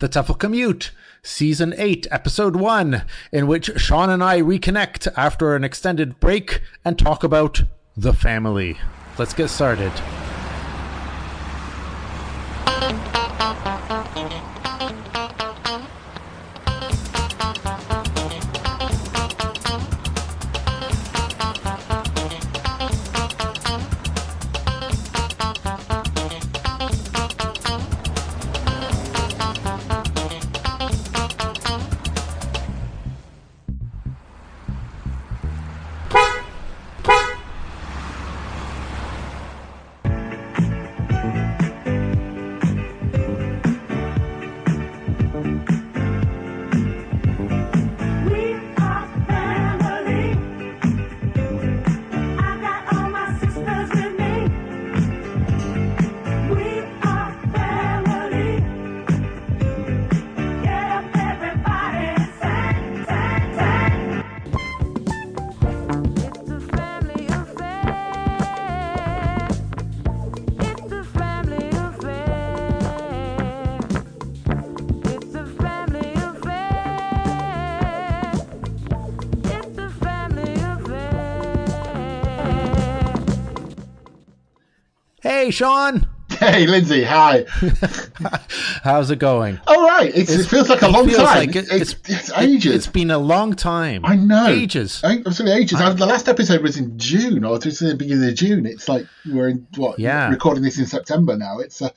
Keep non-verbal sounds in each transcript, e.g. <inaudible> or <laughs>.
The TEFL Commute, Season 8, Episode 1, in which Shaun and I reconnect after an extended break and talk about the family. Let's get started. Hey, Shaun! Hey, Lindsay. Hi. <laughs> How's it going? All right. It's, it feels like a long time. like it- it's, it's- it's, It, ages. has been a long time. I know. Ages. I, absolutely ages. I, the last episode was in June, or just in the beginning of June. It's like we're in what? Yeah. Recording this in September now. It's uh,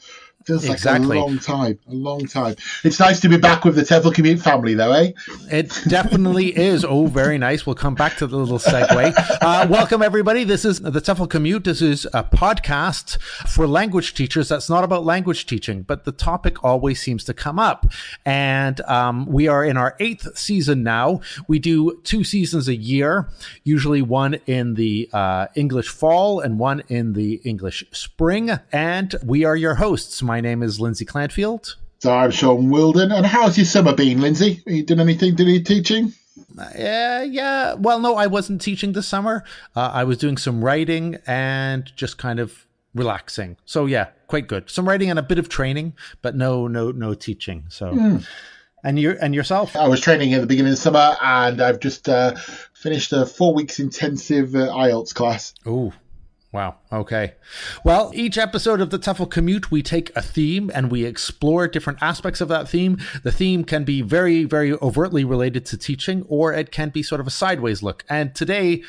feels like Exactly. a long time. A long time. It's nice to be back with the TEFL Commute family, though, eh? It definitely <laughs> is. Oh, very nice. We'll come back to the little segue. Uh, welcome, everybody. This is the TEFL Commute. This is a podcast for language teachers that's not about language teaching, but the topic always seems to come up. And um, we are in our eighth season now. We do two seasons a year, usually one in the uh, English fall and one in the English spring. And we are your hosts. My name is Lindsay Clandfield. So I'm Shaun Wilden. And how's your summer been, Lindsay? Are you doing anything? Did you teaching? Yeah, yeah. Well, no, I wasn't teaching this summer. Uh, I was doing some writing and just kind of relaxing. So yeah, quite good. Some writing and a bit of training, but no, no, no teaching. So, and you and yourself? I was training at the beginning of the summer, and I've just uh, finished a four weeks intensive uh, IELTS class. Ooh. Wow. Okay. Well, each episode of the TEFL Commute, we take a theme and we explore different aspects of that theme. The theme can be very, very overtly related to teaching, or it can be sort of a sideways look. And today,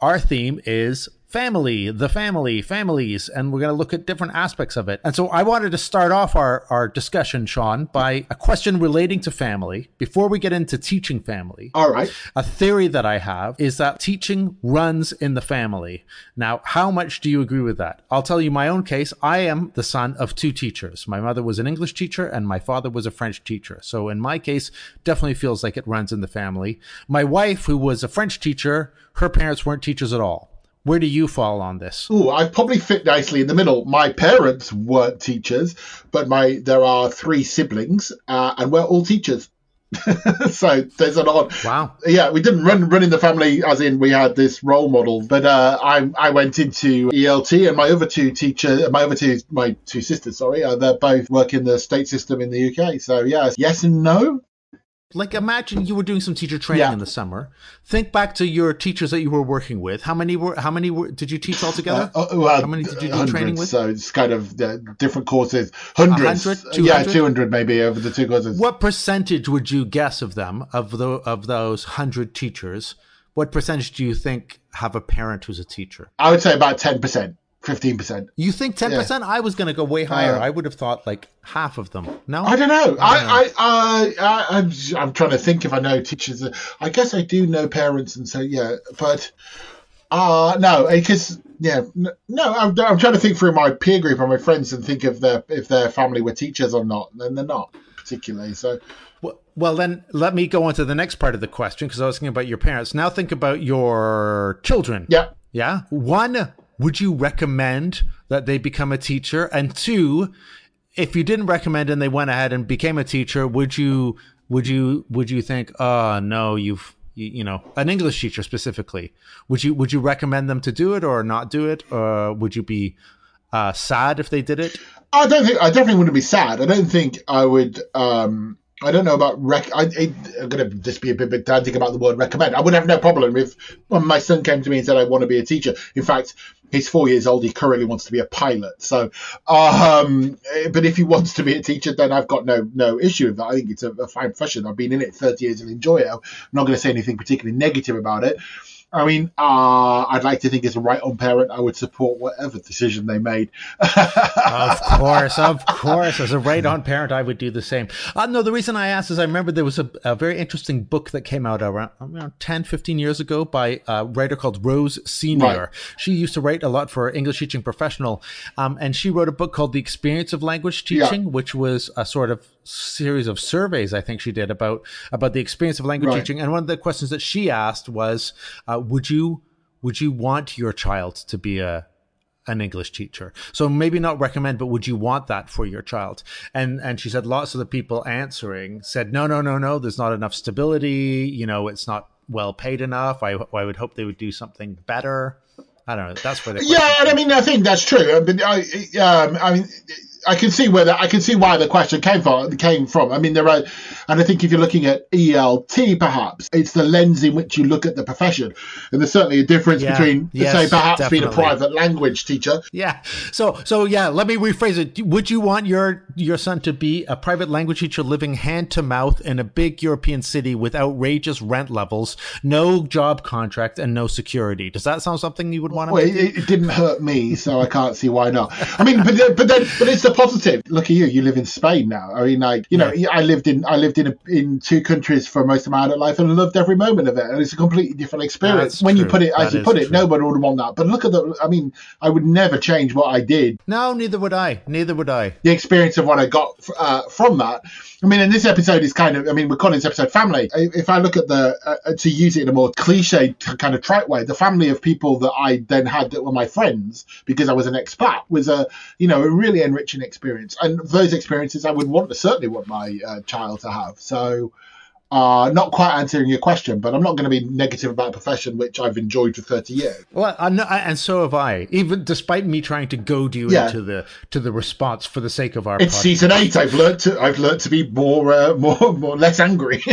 our theme is family, the family, families, and we're going to look at different aspects of it. And so I wanted to start off our, our discussion, Shaun, by a question relating to family before we get into teaching family. All right. A theory that I have is that teaching runs in the family. Now, how much do you agree with that? I'll tell you my own case. I am the son of two teachers. My mother was an English teacher and my father was a French teacher. So in my case, definitely feels like it runs in the family. My wife, who was a French teacher, her parents weren't teachers at all. Where do you fall on this? Oh, I probably fit nicely in the middle. My parents weren't teachers, but my there are three siblings, uh, and we're all teachers. <laughs> so there's an odd. Wow. Yeah, we didn't run run in the family as in we had this role model, but uh, I I went into ELT, and my other two teacher, my other two my two sisters, sorry, uh, they both work in the state system in the UK. So yeah, yes and no. Like imagine you were doing some teacher training Yeah. in the summer. Think back to your teachers that you were working with. How many were how many were did you teach altogether? Uh, uh, well, How many did you do hundreds, training with? So it's kind of uh, different courses, hundreds, 100, yeah, 200? two hundred maybe over the two courses. What percentage would you guess of them of the of those hundred teachers? What percentage do you think have a parent who's a teacher? I would say about ten percent, fifteen percent. You think ten percent? I was going to go way higher. Uh, I would have thought like half of them. No, I don't know. I, I, I, I, I'm, I'm trying to think if I know teachers. I guess I do know parents, and so yeah, but uh no, because yeah, no, I'm, I'm trying to think through my peer group and my friends and think if their if their family were teachers or not, and they're not particularly. So Well, well, then let me go on to the next part of the question because I was thinking about your parents. Now think about your children. yeah, Yeah. One, would you recommend that they become a teacher? And two, if you didn't recommend and they went ahead and became a teacher, would you would you would you think, oh no, you've you, you know an English teacher specifically? Would you would you recommend them to do it or not do it? Or would you be uh, sad if they did it? I don't think I definitely wouldn't be sad. I don't think I would. Um, I don't know about rec. I, I'm going to just be a bit pedantic about the word recommend. I would have no problem if when my son came to me and said I want to be a teacher. In fact, he's four years old. He currently wants to be a pilot. So, um, but if he wants to be a teacher, then I've got no no issue with that. I think it's a, a fine profession. I've been in it 30 years and enjoy it. I'm not going to say anything particularly negative about it. I mean, uh, I'd like to think as a right on parent, I would support whatever decision they made. <laughs> of course, of course. As a right on parent, I would do the same. Uh, no, the reason I asked is I remember there was a, a very interesting book that came out around, around 10, 15 years ago by a writer called Rose Senior. Right. She used to write a lot for English Teaching Professional. Um, and she wrote a book called The Experience of Language Teaching, Yeah. which was a sort of series of surveys I think she did about about the experience of language Right. teaching. And one of the questions that she asked was, uh, would you would you want your child to be a an English teacher. So maybe not recommend, but would you want that for your child? And and she said lots of the people answering said no, no, no, no. There's not enough stability. You know, it's not well paid enough. I I would hope they would do something better. I don't know. That's where the Yeah, and I mean, I think that's true. I mean, I, um, I mean, I can see where that I can see why the question came from. Came from. I mean, there are, and I think if you're looking at ELT, perhaps it's the lens in which you look at the profession, and there's certainly a difference Yeah, between, yes, say, perhaps being a private language teacher. Yeah. So so yeah, let me rephrase it. Would you want your your son to be a private language teacher living hand to mouth in a big European city with outrageous rent levels, no job contract and no security? Does that sound something you would want Well, it, it didn't hurt me, so I can't see why not. I mean, but but then, but it's the positive. Look at you. You live in Spain now. I mean, like you know, I lived in I lived in a, in two countries for most of my adult life and loved every moment of it. And it's a completely different experience That's when you put it as That you put it. true. Nobody would want that. But look at the. I mean, I would never change what I did. No, neither would I. Neither would I. The experience of what I got uh, from that. I mean, and this episode is kind of. I mean, we're calling this episode family. If I look at the uh, to use it in a more cliche kind of trite way, the family of people that I then had that were my friends because I was an expat was a you know a really enriching experience, and those experiences I would want to certainly want my uh, child to have. So. Uh, not quite answering your question, but I'm not going to be negative about a profession which I've enjoyed for 30 years. Well, I know, I- and so have I. Even despite me trying to goad you Yeah. into the to the response for the sake of our It's podcast. season eight. I've learned to I've learned to be more uh, more more less angry. <laughs>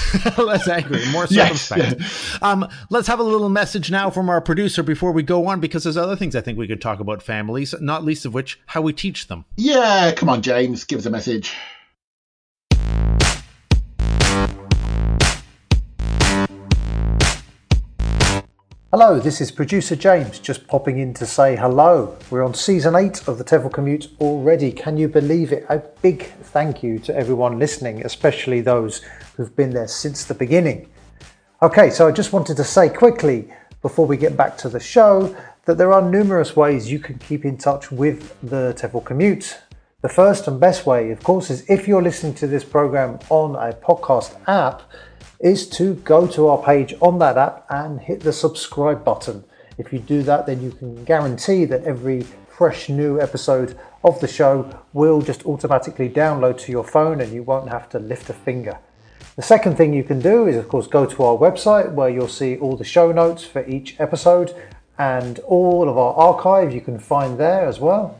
<laughs> less angry, more Yes. circumspect. Um, let's have a little message now from our producer before we go on, because there's other things I think we could talk about families, not least of which how we teach them. yeah, come on, James, give us a message. Hello, this is producer James just popping in to say hello. We're on season 8 of the TEFL Commute already. Can you believe it? A big thank you to everyone listening, especially those who've been there since the beginning. Okay, so I just wanted to say quickly before we get back to the show that there are numerous ways you can keep in touch with the TEFL Commute. The first and best way, of course, is if you're listening to this program on a podcast app, is to go to our page on that app and hit the subscribe button. If you do that, then you can guarantee that every fresh new episode of the show will just automatically download to your phone and you won't have to lift a finger. The second thing you can do is, of course, go to our website where you'll see all the show notes for each episode and all of our archive you can find there as well.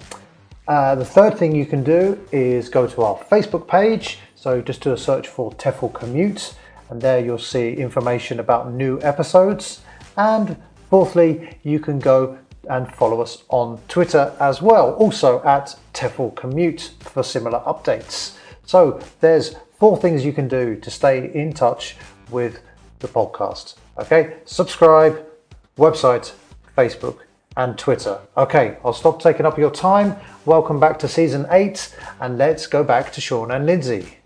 Uh, the third thing you can do is go to our Facebook page. So just do a search for TEFL Commute, and there you'll see information about new episodes. And fourthly, you can go and follow us on Twitter as well, also at TEFL Commute for similar updates. So there's four things you can do to stay in touch with the podcast. Okay, subscribe, website, Facebook, and Twitter. Okay, I'll stop taking up your time. Welcome back to season eight, and let's go back to Shaun and Lindsay.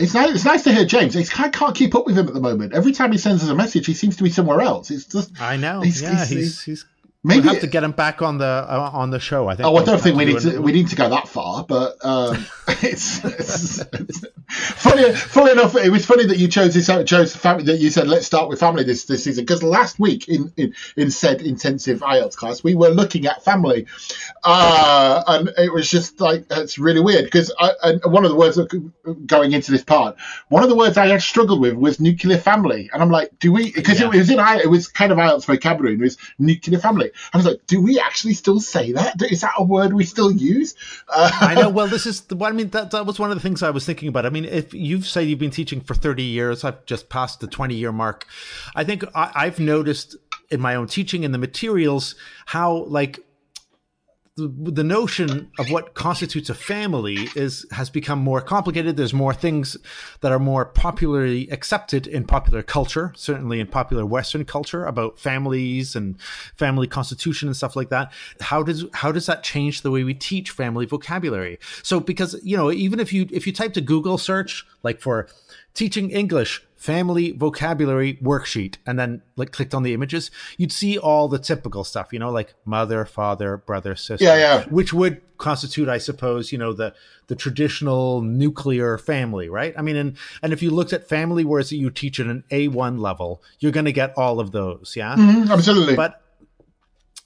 It's nice. It's nice to hear James. It's, I can't keep up with him at the moment. Every time he sends us a message, he seems to be somewhere else. It's just I know. He's- yeah, he's- he's, he's Maybe We'll have to get him back on the uh, on the show. I think. Oh, I we'll don't have think we do need an- to we need to go that far, but um, <laughs> it's, it's, it's funny. Funny enough, it was funny that you chose this out, chose family that you said let's start with family this this season because last week in, in in said intensive IELTS class we were looking at family, uh, and it was just like it's really weird because one of the words going into this part, one of the words I had struggled with was nuclear family, and I'm like, do we because Yeah. it was in I it was kind of IELTS vocabulary and it was nuclear family. I was like, do we actually still say that? Is that a word we still use? Uh, I know. Well, this is. I mean, that that was one of the things I was thinking about. I mean, if you've said you've been teaching for thirty years, I've just passed the twenty year mark. I think I, I've noticed in my own teaching in the materials how like the, the notion of what constitutes a family is has become more complicated. There's more things that are more popularly accepted in popular culture, certainly in popular Western culture, about families and family constitution and stuff like that. How does how does that change the way we teach family vocabulary? So because you know, even if you if you type a Google search like for teaching English family vocabulary worksheet and then like clicked on the images you'd see all the typical stuff you know like mother father brother sister Yeah, yeah. which would constitute i suppose you know the the traditional nuclear family right i mean and and if you looked at family words that you teach at an a1 level you're going to get all of those yeah absolutely. but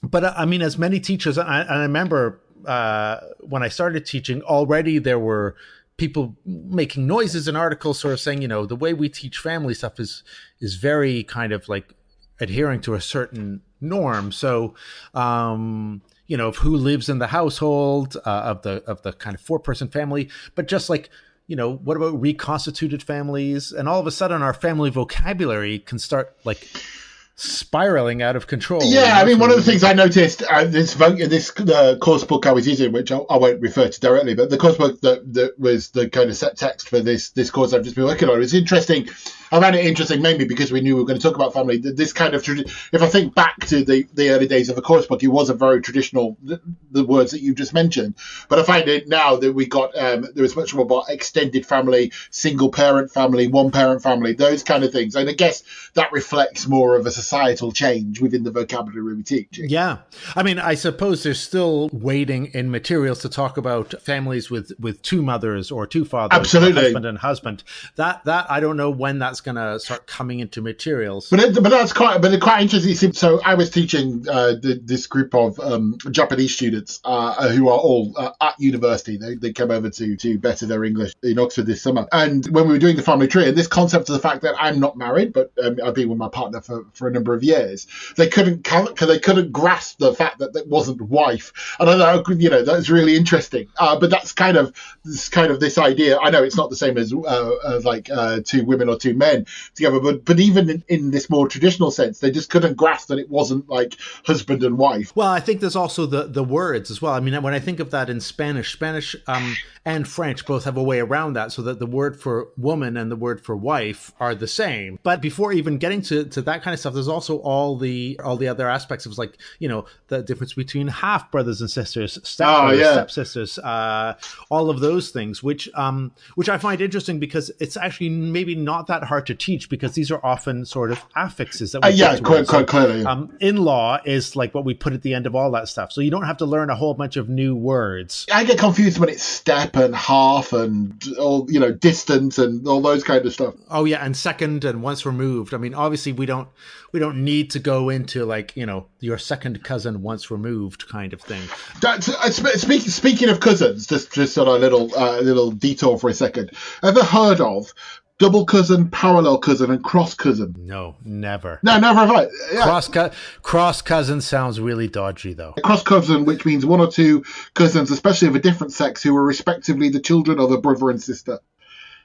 but uh, I mean, as many teachers, I, and I remember uh, when I started teaching, already there were people making noises in articles, sort of saying, you know, the way we teach family stuff is is very kind of like adhering to a certain norm. So, um, you know, of who lives in the household uh, of the of the kind of four person family, but just like you know, what about reconstituted families? And all of a sudden, our family vocabulary can start like spiraling out of control. Yeah, I mean, one of the things I noticed uh, this this uh, course book I was using, which I, I won't refer to directly, but the course book that, that was the kind of set text for this this course I've just been working on is interesting. I found it interesting mainly because we knew we were going to talk about family. This kind of, tradi- if I think back to the, the early days of the course book, it was a very traditional, the, the words that you just mentioned. But I find it now that we got, um, there is much more about extended family, single parent family, one parent family, those kind of things. And I guess that reflects more of a societal change within the vocabulary we teach. Yeah, I mean, I suppose there's still waiting in materials to talk about families with with two mothers or two fathers, Absolutely. husband and husband. That that I don't know when that's going to start coming into materials. But, it, but that's quite but it's quite interesting. So I was teaching uh, this group of um, Japanese students uh, who are all uh, at university. They, they come over to to better their English in Oxford this summer. And when we were doing the family tree, and this concept of the fact that I'm not married, but um, I've been with my partner for, for a number of years, they couldn't cal- they couldn't grasp the fact that it wasn't wife. And I know you know that's really interesting. Uh, but that's kind of this kind of this idea. I know it's not the same as uh, as like uh, two women or two men together, but but even in, in this more traditional sense, they just couldn't grasp that it wasn't like husband and wife. Well, I think there's also the the words as well. I mean, when I think of that in Spanish, Spanish um, and French both have a way around that, so that the word for woman and the word for wife are the same. But before even getting to, to that kind of stuff, there's also all the all the other aspects of like you know the difference between half brothers and sisters, step Oh, brothers, yeah. stepsisters, uh, all of those things, which um, which I find interesting because it's actually maybe not that hard to teach because these are often sort of affixes that we Uh, yeah, quite- quite clearly. Um, in law is like what we put at the end of all that stuff. So you don't have to learn a whole bunch of new words. I get confused when it's step and half and all you know distance and all those kind of stuff. Oh yeah, and second and once removed. I mean, obviously we don't we don't need to go into like you know your second cousin once removed kind of thing. That's, uh, sp- speaking speaking of cousins, just just on a little uh, little detour for a second. Ever heard of double cousin, parallel cousin, and cross cousin? No, never. No, never have I. Yeah. Cross co- cross cousin sounds really dodgy though. Cross cousin, which means one or two cousins, especially of a different sex, who are respectively the children of a brother and sister.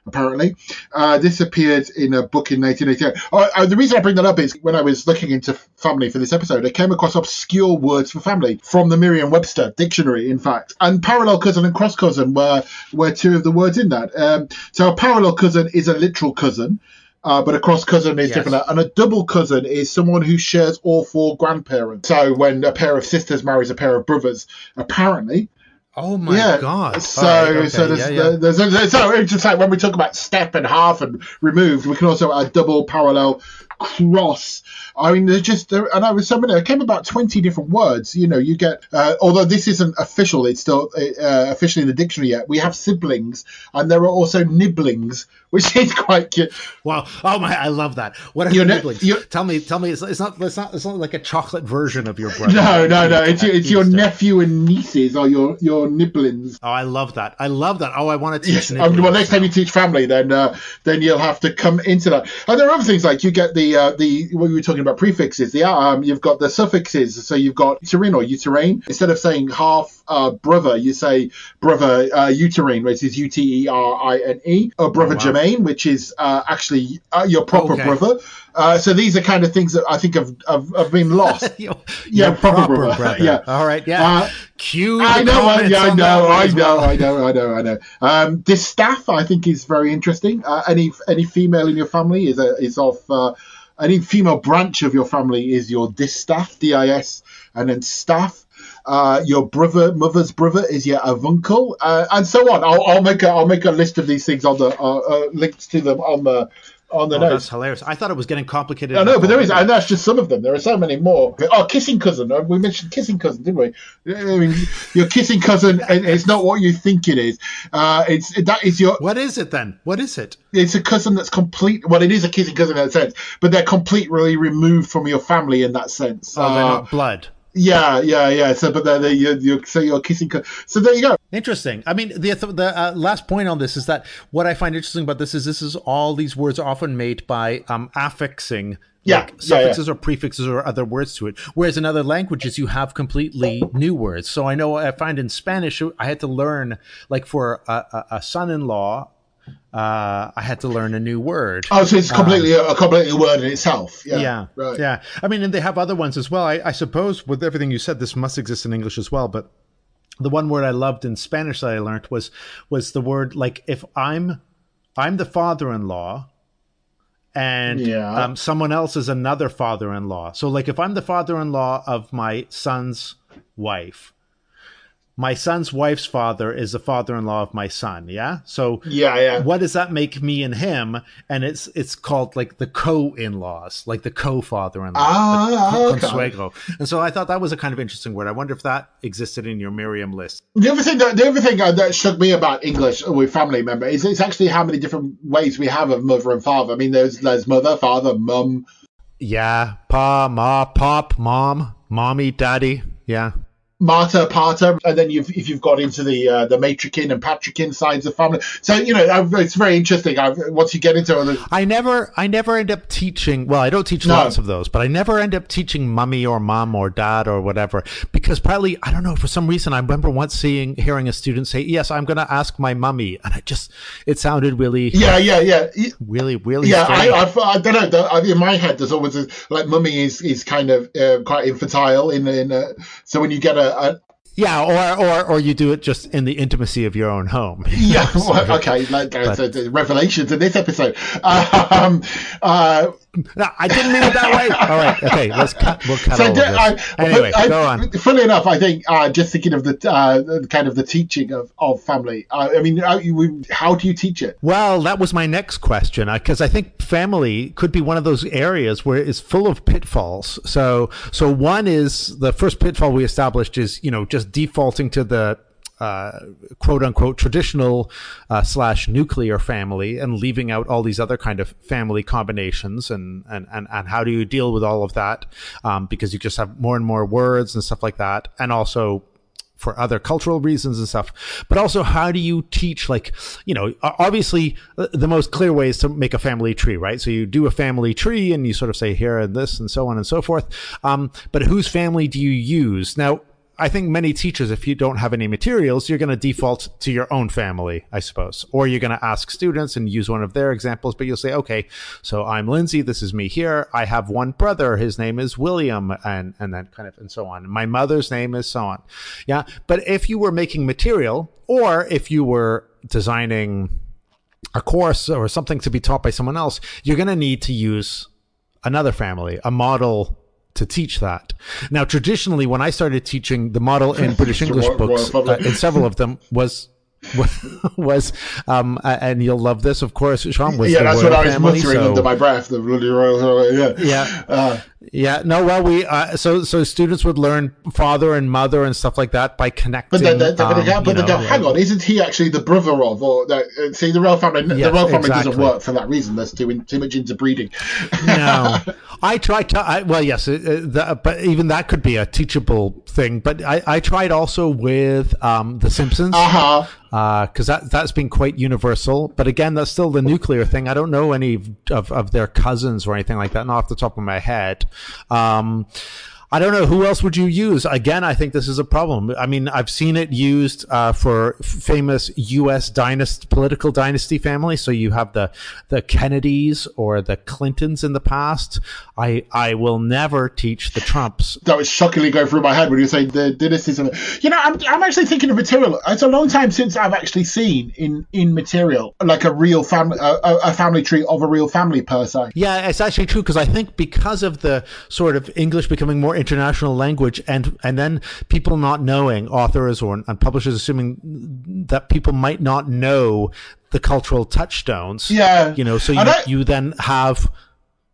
Apparently, uh, this appeared in a book in 1988. Oh, uh, the reason I bring that up is when I was looking into family for this episode, I came across obscure words for family from the Merriam-Webster dictionary, in fact. And parallel cousin and cross cousin were were two of the words in that. Um, so a parallel cousin is a literal cousin. Uh, but a cross cousin is Yes. different. And a double cousin is someone who shares all four grandparents. So when a pair of sisters marries a pair of brothers, apparently, Oh my yeah. god. So, right, okay, so there's, yeah, yeah. there's, there's, so it's like when we talk about step and half and removed, we can also add double, parallel, cross. I mean, they're just there, and I was so many. I came about twenty different words. You know, you get uh, although this isn't official, it's still uh, officially in the dictionary yet. We have siblings, and there are also nibblings, <laughs> which is quite cute. Wow! Oh my, I love that. What are nibblings? you're- tell me, tell me. It's, it's not. It's not. It's not like a chocolate version of your brother. No, no, no. It's your, it's your nephew and nieces or your your nibblings. Oh, I love that. I love that. Oh, I want to teach. Yes, um, well, next time you teach family, then uh, then you'll have to come into that. And there are other things like you get the uh, the what we were talking about prefixes. The um, you've got the suffixes. So you've got uterine or uterine. Instead of saying half uh, brother, you say brother uh, uterine, which is U T E R I N E, or brother Oh, wow. german, which is uh, actually uh, your proper Okay. brother. Uh, so these are kind of things that I think have have, have been <laughs> lost. Your- Yeah, your proper brother. <laughs> Yeah. All right. Yeah. Uh, Cue. I know, I, yeah, I know, I know. I know, I know, I know. Um, distaff, I think, is very interesting. Uh, any any female in your family is a, is of uh, any female branch of your family is your distaff, D I S, and then staff. Uh, your brother, mother's brother, is your avuncle, uh, and so on. I'll, I'll make a I'll make a list of these things on the uh, uh, links to them on the on the Oh, notes. that's hilarious. I thought it was getting complicated. I know, but there is, and that's just some of them. There are so many more. Oh, kissing cousin. We mentioned kissing cousin, didn't we? I mean, your kissing cousin. <laughs> and It's not what you think it is. Uh, it's that is your. What is it then? What is it? It's a cousin that's complete. Well, it is a kissing cousin in that sense, but they're completely removed from your family in that sense. Oh, they're Uh, not blood. Yeah, yeah, yeah. So, but they're you're, you're, so you're kissing. So there you go. Interesting. I mean, the the uh, last point on this is that what I find interesting about this is this is all these words are often made by um, affixing. Yeah, like yeah, suffixes or prefixes or other words to it. Whereas in other languages, you have completely new words. So I know I find in Spanish, I had to learn, like for a, a, a son-in-law, uh, I had to learn a new word. Oh, so it's completely a completely word in itself. Yeah, Yeah, right. yeah. I mean, and they have other ones as well. I, I suppose with everything you said, this must exist in English as well. But the one word I loved in Spanish that I learned was was the word like if I'm I'm the father-in-law, and Yeah. um, someone else is another father-in-law. So like if I'm the father-in-law of my son's wife. My son's wife's father is the father-in-law of my son, yeah? So Yeah, yeah. what does that make me and him? And it's it's called like the co-in-laws, like the co-father-in-law, Ah, the okay. consuegro. And so I thought that was a kind of interesting word. I wonder if that existed in your Merriam list. The other thing that the other thing uh, that struck me about English with family member is it's actually how many different ways we have of mother and father. I mean, there's there's mother, father, mum. Yeah, pa, ma, pop, mom, mommy, daddy. Yeah. Mater, pater, and then you've if you've got into the uh, the matrikin and patrikin sides of family. So you know it's very interesting. I, once you get into the I never, I never end up teaching. Well, I don't teach No. lots of those, but I never end up teaching mummy or mom or dad or whatever because probably I don't know for some reason I remember once seeing, hearing a student say, "Yes, I'm going to ask my mummy," and I just it sounded really, yeah, yeah, yeah. Really, really. Yeah, strange. I, I've, I don't know. In my head, there's always a, like mummy is is kind of uh, quite infantile in in. Uh, so when you get a, a yeah, or or or you do it just in the intimacy of your own home. <laughs> yeah, well, okay, like so the revelations in this episode. <laughs> Um, uh, No, I didn't mean it that way. <laughs> All right, okay, let's cut. We'll cut So all of this. I- anyway, I- go on. Funnily enough, I think uh, just thinking of the uh, kind of the teaching of, of family. Uh, I mean, how, you, how do you teach it? Well, that was my next question because I think family could be one of those areas where it's full of pitfalls. So, so one is the first pitfall we established is you know just defaulting to the uh, quote unquote traditional uh, slash nuclear family and leaving out all these other kind of family combinations and and and, and how do you deal with all of that um, because you just have more and more words and stuff like that and also for other cultural reasons and stuff. But also, how do you teach? Like, you know, obviously, uh, the most clear way is to make a family tree, right? So you do a family tree, and you sort of say here and this, and so on and so forth. Um, but whose family do you use now? I think many teachers, if you don't have any materials, you're going to default to your own family, I suppose. Or you're going to ask students and use one of their examples, but you'll say, okay, so I'm Lindsay. This is me here. I have one brother. His name is William and, and then kind of, and so on. My mother's name is so on. Yeah. But if you were making material or if you were designing a course or something to be taught by someone else, you're going to need to use another family, a model to teach that. Now, traditionally, when I started teaching, the model in <laughs> British English books, uh, in several of them, was <laughs> was, um, and you'll love this, of course, Shaun. Was yeah, the that's what I was family, muttering so- under my breath. The royal, yeah, Yeah. Uh, Yeah, no, well, we uh, so so students would learn father and mother and stuff like that by connecting. But then, they, but, um, you but they go, hang on, isn't he actually the brother of? Or uh, see, the royal family, the royal family exactly. doesn't work for that reason. There's too in, too much interbreeding. no, I tried to. I, well, yes, uh, the, but even that could be a teachable thing. But I, I tried also with um, the Simpsons Uh huh. Because that that's been quite universal. But again, that's still the nuclear thing. I don't know any of, of their cousins or anything like that, not off the top of my head. Um, I don't know who else would you use. Again, I think this is a problem. I mean, I've seen it used uh, for famous U.S. dynasty, political dynasty families. So you have the the Kennedys or the Clintons in the past. I I will never teach the Trumps. That was shockingly going through my head when you were saying the dynasties. of- You know, I'm, I'm actually thinking of material. It's a long time since I've actually seen in in material like a real family, a a family tree of a real family per se. Yeah, it's actually true because I think because of the sort of English becoming more international language and and then people not knowing authors or and publishers assuming that people might not know the cultural touchstones. Yeah. you know, so you, I- you then have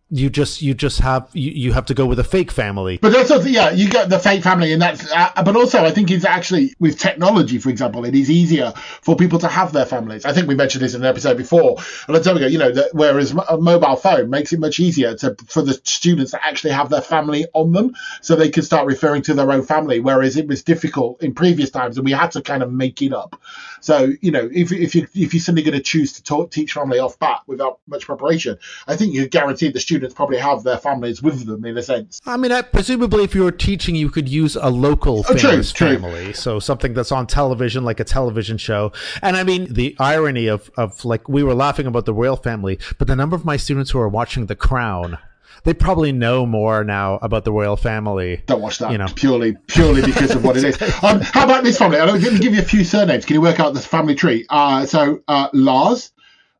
you just you just have you, you have to go with a fake family. But that's also, yeah, you get the fake family, and that's. Uh, but also, I think it's actually with technology, for example, it is easier for people to have their families. I think we mentioned this in an episode before, a long time ago. You know, that whereas a mobile phone makes it much easier to for the students to actually have their family on them, so they can start referring to their own family. Whereas it was difficult in previous times, and we had to kind of make it up. So you know, if if you if you're suddenly going to choose to talk, teach family off bat without much preparation, I think you're guaranteed the students probably have their families with them in a sense. I mean, I, presumably, if you were teaching, you could use a local Oh, true, famous true. family, so something that's on television, like a television show. And I mean, the irony of of like we were laughing about the royal family, but the number of my students who are watching The Crown, they probably know more now about the royal family. Don't watch that You know. purely purely because of what it <laughs> is. Um, how about this family? I'm going to give you a few surnames. Can you work out this family tree? Uh, so uh, Lars,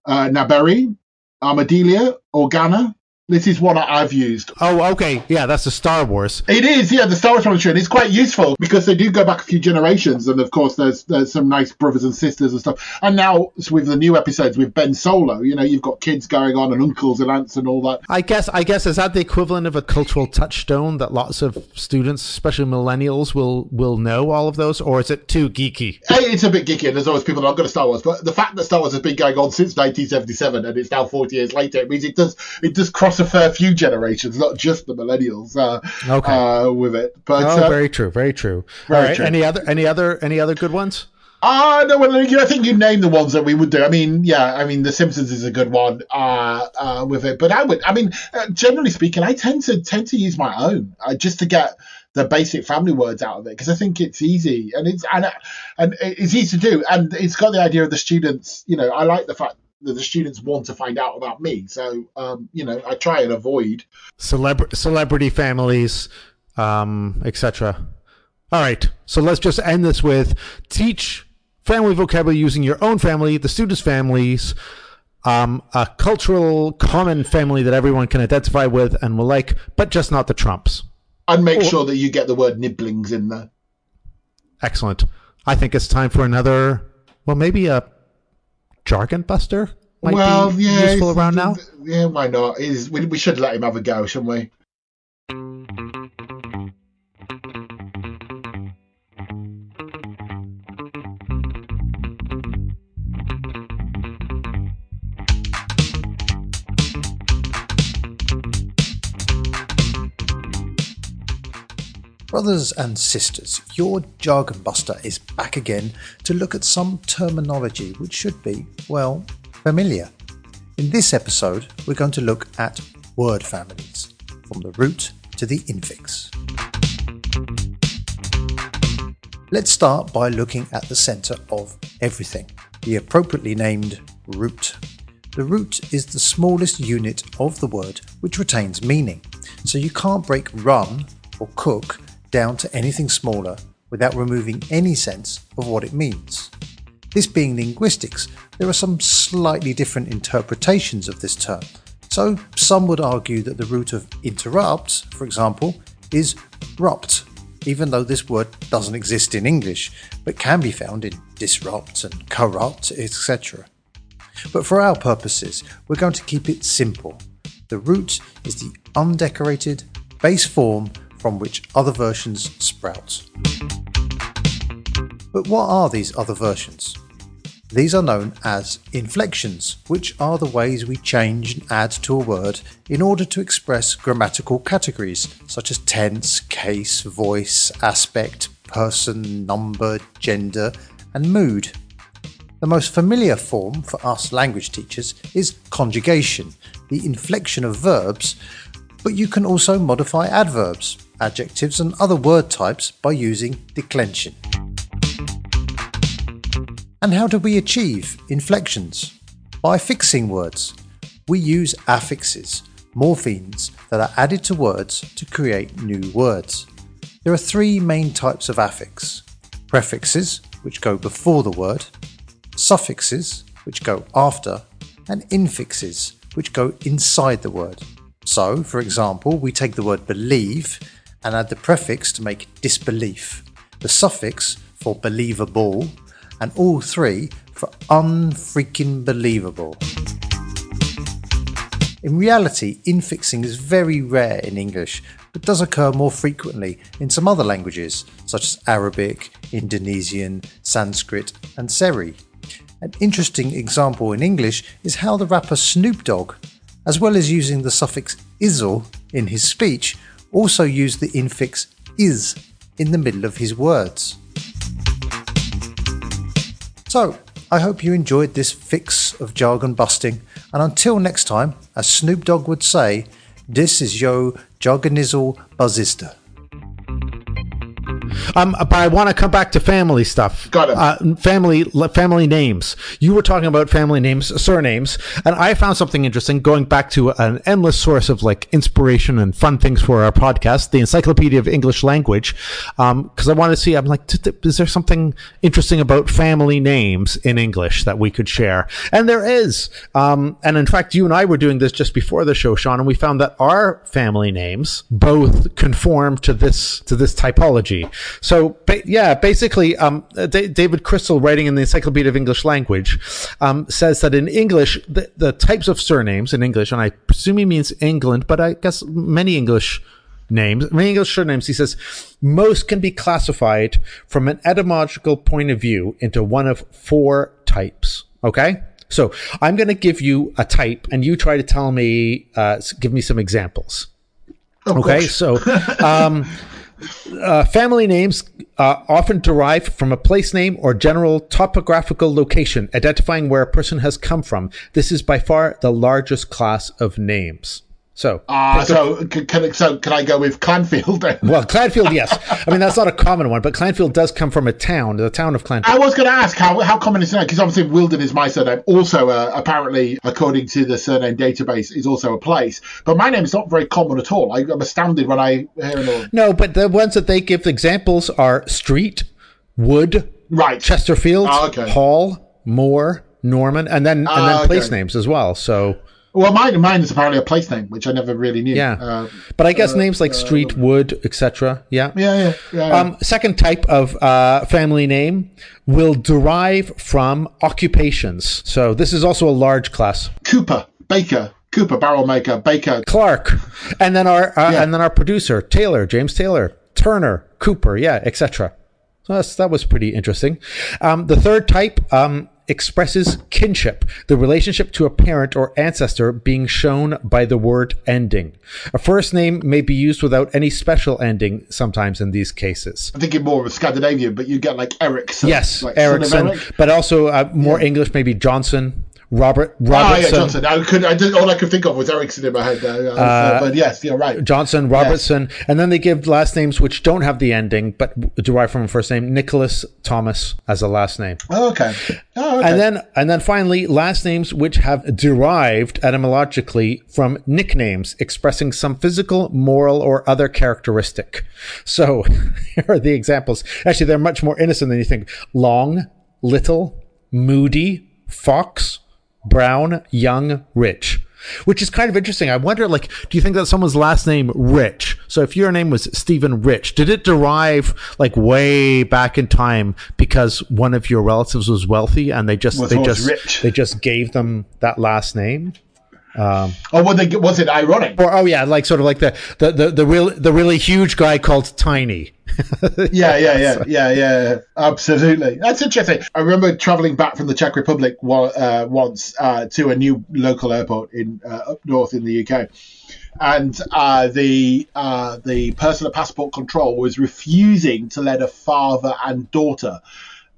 uh, Naberrie, Amidala, Organa. This is one I've used. Oh, okay, yeah, that's the Star Wars. It is, yeah, the Star Wars and it's quite useful because they do go back a few generations, and of course, there's there's some nice brothers and sisters and stuff. And now with the new episodes with Ben Solo, you know, you've got kids going on and uncles and aunts and all that. I guess I guess is that the equivalent of a cultural touchstone that lots of students, especially millennials, will will know all of those, or is it too geeky? It's a bit geeky, and there's always people that aren't going to Star Wars. But the fact that Star Wars has been going on since 1977 and it's now 40 years later, it means it does it does cross a fair few generations, not just the millennials. Uh, Okay. uh, with it, but Oh, uh, very true, very true. very all right, true. any other any other any other good ones? Ah, no, well, I think you named the ones that we would do. I mean, yeah, I mean, The Simpsons is a good one uh, uh, with it, but I would, I mean, uh, generally speaking, I tend to tend to use my own uh, just to get the basic family words out of it because I think it's easy and it's and, and it's easy to do, and it's got the idea of the students. You know, I like the fact that the students want to find out about me, so um, you know, I try and avoid. Celebr- celebrity families, um, etc. All right, so let's just end this with teach family vocabulary using your own family, the students' families, um, a cultural common family that everyone can identify with and will like, but just not the Trumps. And make sure that you get the word nibblings in there. Excellent. I think it's time for another. Well, maybe a jargon buster might well, be yeah, useful around now. Yeah, why not? Is we, we should let him have a go, shouldn't we? Brothers and sisters, your Jargon Buster is back again to look at some terminology which should be, well, familiar. In this episode, we're going to look at word families, from the root to the infix. Let's start by looking at the centre of everything, the appropriately named root. The root is the smallest unit of the word which retains meaning, so you can't break run or cook down to anything smaller without removing any sense of what it means. This being linguistics, there are some slightly different interpretations of this term. So some would argue that the root of interrupt, for example, is rupt, even though this word doesn't exist in English, but can be found in disrupt and corrupt, etc. But for our purposes, we're going to keep it simple. The root is the undecorated base form from which other versions sprout. But what are these other versions? These are known as inflections, which are the ways we change and add to a word in order to express grammatical categories such as tense, case, voice, aspect, person, number, gender, and mood. The most familiar form for us language teachers is conjugation, the inflection of verbs, but you can also modify adverbs, adjectives, and other word types by using declension. And how do we achieve inflections? By fixing words. We use affixes, morphemes that are added to words to create new words. There are three main types of affix prefixes, which go before the word, suffixes, which go after, and infixes, which go inside the word. So, for example, we take the word believe and add the prefix to make disbelief, the suffix for believable, and all three for unfreaking believable. In reality, infixing is very rare in English, but does occur more frequently in some other languages, such as Arabic, Indonesian, Sanskrit, and Seri. An interesting example in English is how the rapper Snoop Dogg, as well as using the suffix izzle in his speech, also used the infix is in the middle of his words. So, I hope you enjoyed this fix of jargon busting, and until next time, as Snoop Dogg would say, this is yo jargonizzle buzzista. Um, but I want to come back to family stuff. Got it. Uh, family family names. You were talking about family names, surnames, and I found something interesting. Going back to an endless source of like inspiration and fun things for our podcast, the Encyclopedia of English Language, because I wanted to see. I'm like, "T- t- is there something interesting about family names in English that we could share? And there is. Um, and in fact, you and I were doing this just before the show, Shaun, and we found that our family names both conform to this to this typology. So ba- yeah, basically, um, D- David Crystal, writing in the Encyclopedia of English Language, um, says that in English, the, the types of surnames in English, and I presume he means England, but I guess many English names, many English surnames, he says, most can be classified from an etymological point of view into one of four types. Okay. So I'm going to give you a type and you try to tell me, uh, give me some examples. Okay, so um, <laughs> uh, family names uh, often derive from a place name or general topographical location, identifying where a person has come from. This is by far the largest class of names. So, Uh, so can, can so can I go with Clanfield then? well, Clanfield, yes. I mean, that's not a common one, but Clanfield does come from a town, the town of Clanfield. I was going to ask how how common is that because obviously Wilden is my surname. Also, uh, apparently, according to the surname database, is also a place. But my name is not very common at all. I, I'm astounded when I hear it all. No, but the ones that they give examples are Street, Wood, Right. Chesterfield, Oh, okay. Hall, Moore, Norman, and then and Ah, then place okay. names as well. So Well, mine mine is apparently a place name, which I never really knew. yeah, Uh, but I guess names like Street, Wood, etc. Yeah. yeah, yeah, yeah. Um, second type of uh, family name will derive from occupations. So this is also a large class. Cooper, Baker, Cooper, barrel maker, Baker. Clark, and then our uh, Yeah. and then our producer Taylor, James Taylor, Turner, Cooper, yeah, etc. So that's, that was pretty interesting. Um, the third type um, expresses kinship, the relationship to a parent or ancestor being shown by the word ending. A first name may be used without any special ending sometimes in these cases. I'm thinking more of Scandinavian, but you get like Ericsson. Yes, like Ericsson, Eric. but also uh, more English, maybe Johnson, Robert Oh yeah, Johnson. I could. I did, all I could think of was Ericsson in my head. There. Uh, uh, uh, but yes, you're right. Johnson, Robertson, and then they give last names which don't have the ending but derive from a first name. Nicholas Thomas as a last name, Oh, okay. Oh, okay. and then and then finally last names which have derived etymologically from nicknames expressing some physical, moral, or other characteristic. So <laughs> here are the examples. Actually, they're much more innocent than you think. Long, little, moody, fox, brown, young, rich. Which is kind of interesting. I wonder, like, do you think that someone's last name Rich So if your name was Stephen Rich, did it derive like way back in time because one of your relatives was wealthy and they just Was they just rich. they just gave them that last name? Um, oh, well, they, was it ironic? Or oh yeah, like sort of like the the the, the real the really huge guy called Tiny. <laughs> yeah, yeah, yeah, yeah, yeah, absolutely. That's interesting. I remember traveling back from the Czech Republic uh, once uh, to a new local airport in uh, up north in the UK, and uh, the uh, the person at passport control was refusing to let a father and daughter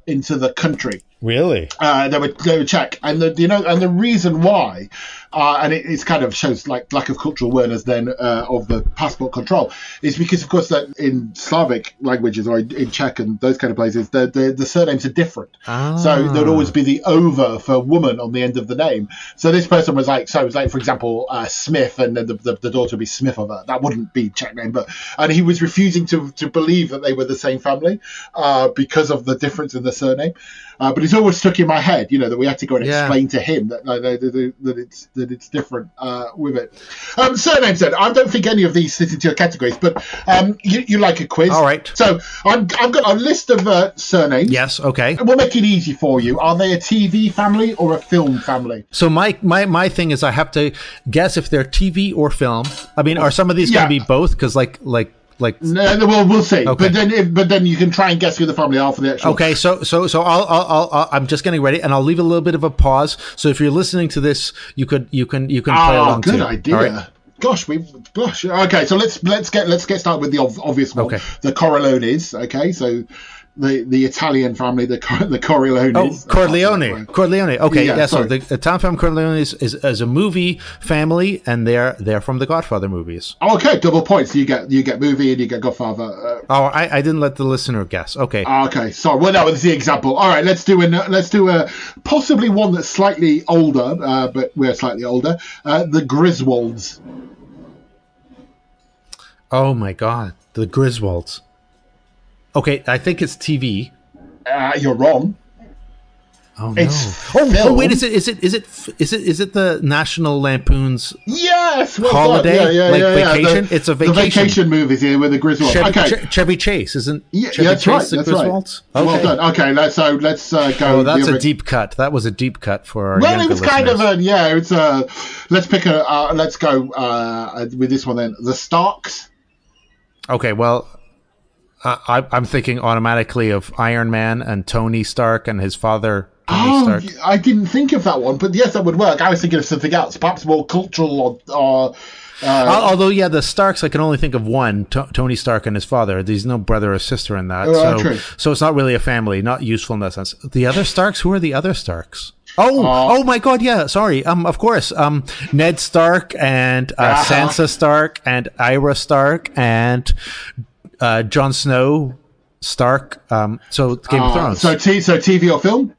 into the country. Really? Uh, they would they were Czech, and the you know and the reason why, uh, and it it's kind of shows like lack of cultural awareness then uh, of the passport control is because of course that in Slavic languages or in, in Czech and those kind of places the the, the surnames are different, so there'd always be the over for woman on the end of the name. So this person was like so it was like for example uh, Smith, and then the, the, the daughter would be Smith of her. That wouldn't be Czech name, but and he was refusing to to believe that they were the same family uh, because of the difference in the surname. Uh, but it's always stuck in my head, you know, that we had to go and Yeah. explain to him that that, that, that it's that it's different uh, with it. Um, surnames, then. I don't think any of these fit into your categories, but um, you, you like a quiz, All right. So I'm, I've got a list of uh, surnames. Yes. Okay. We'll make it easy for you. Are they a TV family or a film family? So my my my thing is I have to guess if they're TV or film. I mean, are some of these Yeah. going to be both? Because like like like. No, no, well, we'll see. Okay. But then, if, but then you can try and guess who the family are for the actual. Okay, so so so I'll, I'll I'll I'm just getting ready, and I'll leave a little bit of a pause. So if you're listening to this, you could you can you can play Ah, along good too. idea. Right? Gosh, we gosh. Okay, so let's let's get let's get started with the ov- obvious one. Okay. The Corleones. Okay, so the the Italian family, the Cor- the Corleones. Oh, Corleone, Corleone. Okay, Yeah, yeah. so the Italian family Corleone is, is, is a movie family, and they're they're from the Godfather movies. Okay, double points. You get you get movie and you get Godfather. Uh, Oh, I, I didn't let the listener guess. Okay, okay, sorry. Well, no, it's the example. All right, let's do a let's do a possibly one that's slightly older, uh, but we're slightly older. Uh, the Griswolds. oh my God, the Griswolds. Okay, I think it's TV. Uh, you're wrong. Oh no! It's Oh, oh, wait, is it is it is it is it is it the National Lampoon's Yes, well done. Holiday? Yeah, yeah, Like yeah, yeah. vacation? The, It's a vacation. vacation movies here with the Griswolds. Chevy, okay. Che- Chevy Chase? Isn't Yeah, Chevy that's Chase right. the That's Griswolds? right. Well done. Okay, let's so let's uh, go. Oh, that's a deep cut. That was a deep cut for our Well, it was kind of a yeah. It's a let's pick a uh, let's go uh, with this one then. The Starks. Okay, well, uh, I, I'm thinking automatically of Iron Man and Tony Stark and his father, Tony Oh, Stark. I didn't think of that one, but yes, that would work. I was thinking of something else, perhaps more cultural or. or uh, Although, yeah, the Starks, I can only think of one, to- Tony Stark and his father. There's no brother or sister in that. Oh, so, true. so it's not really a family, not useful in that sense. The other Starks, who are the other Starks? Oh, Uh, oh my God! Yeah, sorry. Um, of course. Um, Ned Stark and uh, Uh-huh. Sansa Stark and Arya Stark and uh, Jon Snow Stark. Um, so Game of uh, Thrones, so, t- so TV or film?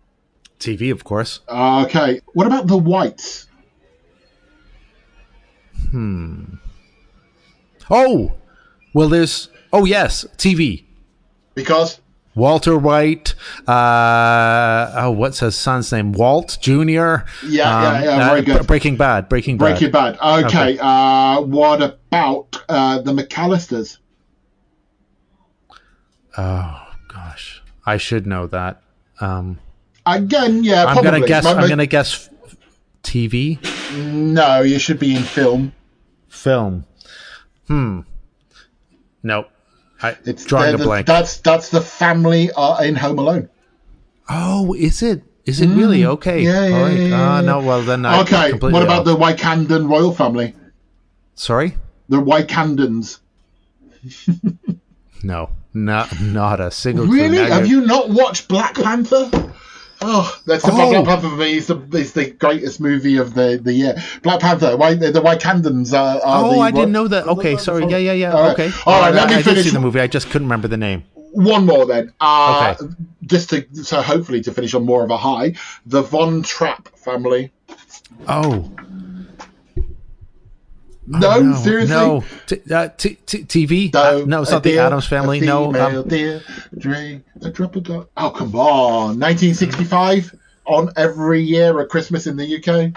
TV, of course. Uh, okay. What about the Whites? Hmm. Oh, well, there's. Oh yes, TV. Because Walter White. Uh, oh, what's his son's name? Walt Junior. Yeah, yeah, yeah, very good. Breaking Bad. Breaking Bad. Breaking Bad. Okay. Okay. Uh, what about uh, the McAllisters? Oh gosh, I should know that. Um, Again, yeah, I'm probably. gonna guess. My- I'm gonna guess. TV No, you should be in film. film. Hmm. Nope. I, It's drawing a the- blank. That's that's the family uh, in Home Alone. oh, is it? Is it really okay? Mm. yeah, yeah, All right. yeah, yeah, Ah, yeah. no. Well, then I okay. What about the Wakandan royal family? Sorry. The Wakandans. <laughs> No. Not not a single. Really? Now Have you're- you not watched Black Panther? Oh, that's the Oh. Black Panther for me. Is the is the greatest movie of the, the year. Black Panther. Why the, the Wakandans are. are Oh, the, I didn't know that. Okay, sorry. Yeah, yeah, yeah. All right. Okay. All right. Uh, Let me I, I did finish. see the movie. I just couldn't remember the name. One more then. Uh, Okay. Just to so hopefully to finish on more of a high. The Von Trapp family. Oh No, no, seriously. no. T- uh, t- t- TV? No, Uh, no, it's not the Addams Family. No, um, deer, Dre, a drop of dog. Oh, come on. 1965 on every year at Christmas in the UK.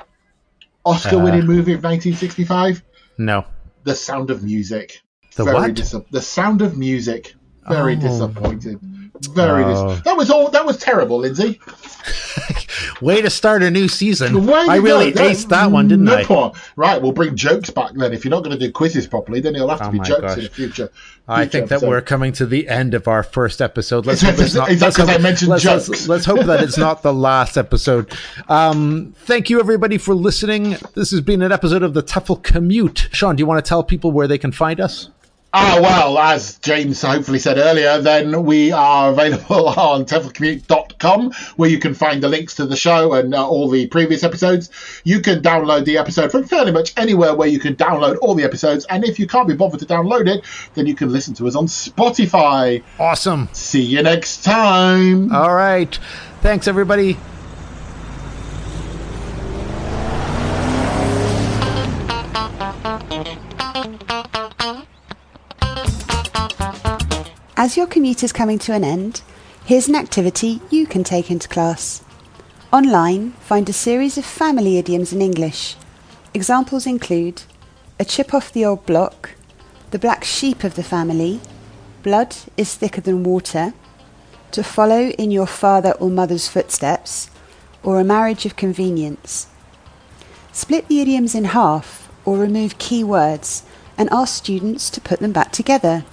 Oscar winning Uh. movie of 1965. no. The Sound of Music. The very what? dis- the sound of music. Very Oh. disappointed. Very Oh. That was all. That was terrible, Lindsay. <laughs> Way to start a new season. I really go. aced that one, didn't no I? Right, we'll bring jokes back then. If you're not going to do quizzes properly, then it'll have to Oh be jokes gosh. in the future. I future think that we're coming to the end of our first episode. Let's <laughs> hope that- it's not. that let's hope- I mentioned let's, let's- jokes? let's hope that it's not the <laughs> last episode. Um, thank you, everybody, for listening. This has been an episode of the TEFL Commute. Shaun, do you want to tell people where they can find us? Ah, well, as James hopefully said earlier, then we are available <laughs> on TEFLcommute.com where you can find the links to the show and uh, all the previous episodes. You can download the episode from fairly much anywhere where you can download all the episodes. And if you can't be bothered to download it, then you can listen to us on Spotify. Awesome. See you next time. All right. Thanks, everybody. As your commute is coming to an end, here's an activity you can take into class. Online, find a series of family idioms in English. Examples include a chip off the old block, the black sheep of the family, blood is thicker than water, to follow in your father or mother's footsteps, or a marriage of convenience. Split the idioms in half or remove key words and ask students to put them back together.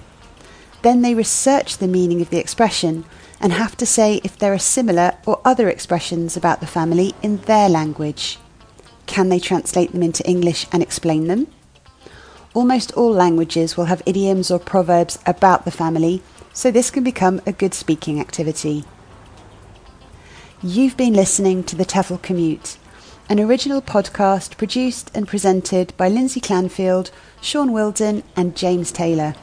Then they research the meaning of the expression and have to say if there are similar or other expressions about the family in their language. Can they translate them into English and explain them? Almost all languages will have idioms or proverbs about the family, so this can become a good speaking activity. You've been listening to the TEFL Commute, an original podcast produced and presented by Lindsay Clandfield, Shaun Wilden, and James Taylor.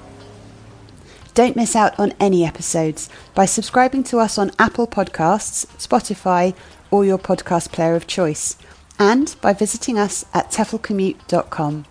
Don't miss out on any episodes by subscribing to us on Apple Podcasts, Spotify, or your podcast player of choice, and by visiting us at teflcommute.com.